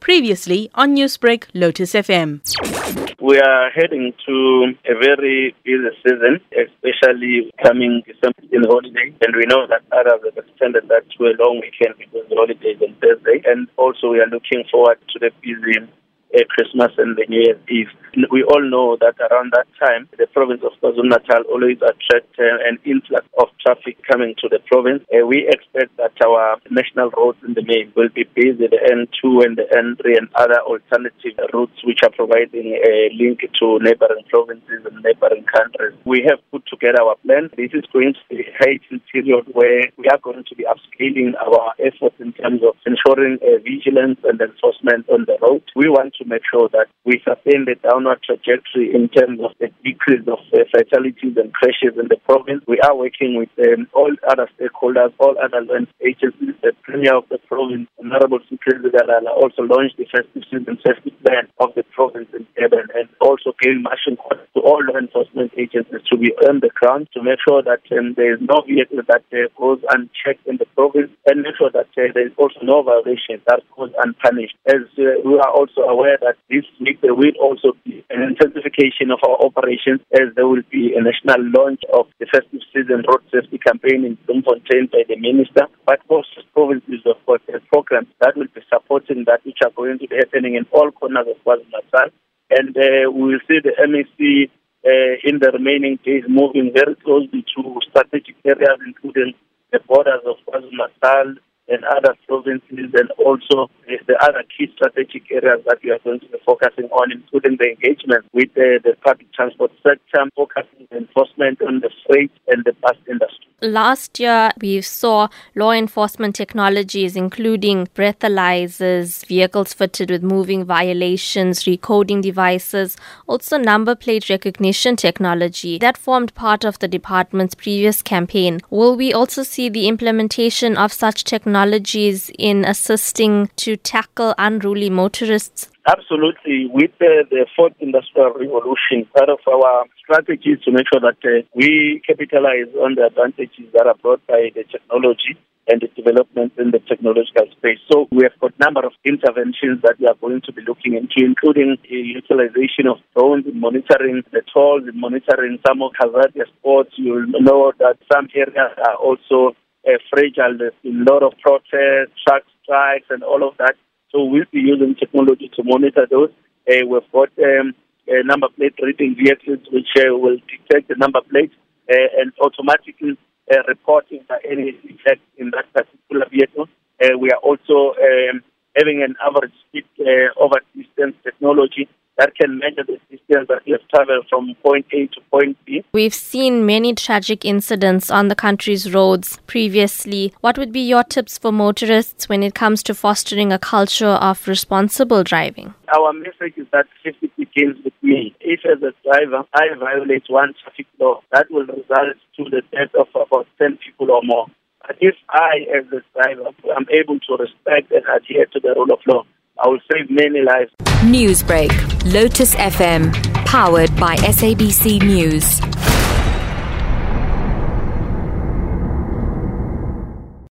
Previously on Newsbreak, Lotus FM. We are heading to a very busy season, especially coming December in the holiday. And we know that others have extended that to a long weekend because the holiday is on Thursday. And also we are looking forward to the busy uh, Christmas and the New Year's Eve. We all know that around that time, the province of KwaZulu-Natal always attracts uh, an influx of traffic coming to the province. Uh, we expect that our national roads in the main will be busy, the N2 and the N3 and other alternative routes which are providing a link to neighboring provinces and neighboring countries. We have put together our plan. This is going to be a heightened period where we are going to be upscaling our efforts in terms of ensuring uh, vigilance and enforcement on the road. We want to make sure that we sustain the downward trajectory in terms of the decrease of uh, fatalities and crashes in the province. We are working with um, all other stakeholders, all other land agencies. The Premier of the province, Honorable Sihle Zikalala, also launched the festive season safety plan of the province in Durban and also gave marching orders to all law enforcement agencies to be on the ground to make sure that um, there is no vehicle that uh, goes unchecked in the province and make sure that uh, there is also no violation that goes unpunished. As uh, we are also aware that this week there will also be an intensification of our operations as there will be a national launch of the festive season road safety campaign in Bloemfontein by the minister, but also provinces of course have programs that will be that which are going to be happening in all corners of KwaZulu-Natal. And uh, we will see the MEC uh, in the remaining days moving very closely to strategic areas including the borders of KwaZulu-Natal, and other provinces and also the other key strategic areas that we are going to be focusing on, including the engagement with the, the public transport sector, focusing enforcement on the freight and the bus industry. Last year, we saw law enforcement technologies, including breathalyzers, vehicles fitted with moving violations, recoding devices, also number plate recognition technology. That formed part of the department's previous campaign. Will we also see the implementation of such technologies in assisting to tackle unruly motorists? Absolutely. With the fourth industrial revolution, part of our strategy is to make sure that uh, we capitalize on the advantages that are brought by the technology and the developments in the technological space. So we have got a number of interventions that we are going to be looking into, including utilization of drones in monitoring the tolls, in monitoring some of hazardous spots. You'll know that some areas are also uh, fragile. There's a lot of protests, truck strikes, and all of that. So we'll be using technology to monitor those. Uh, we've got um, number plate reading vehicles which uh, will detect the number plate and automatically uh, reporting any defect in that particular vehicle. We are also um, having an average speed over distance technology that can measure the distance that you have traveled from point A to point B. We've seen many tragic incidents on the country's roads previously. What would be your tips for motorists when it comes to fostering a culture of responsible driving? Our message is that safety begins with me. If as a driver I violate one traffic law, that will result to the death of about 10 people or more. But if I, as a driver, am able to respect and adhere to the rule of law, I will save many lives. Newsbreak, Lotus FM, powered by SABC News.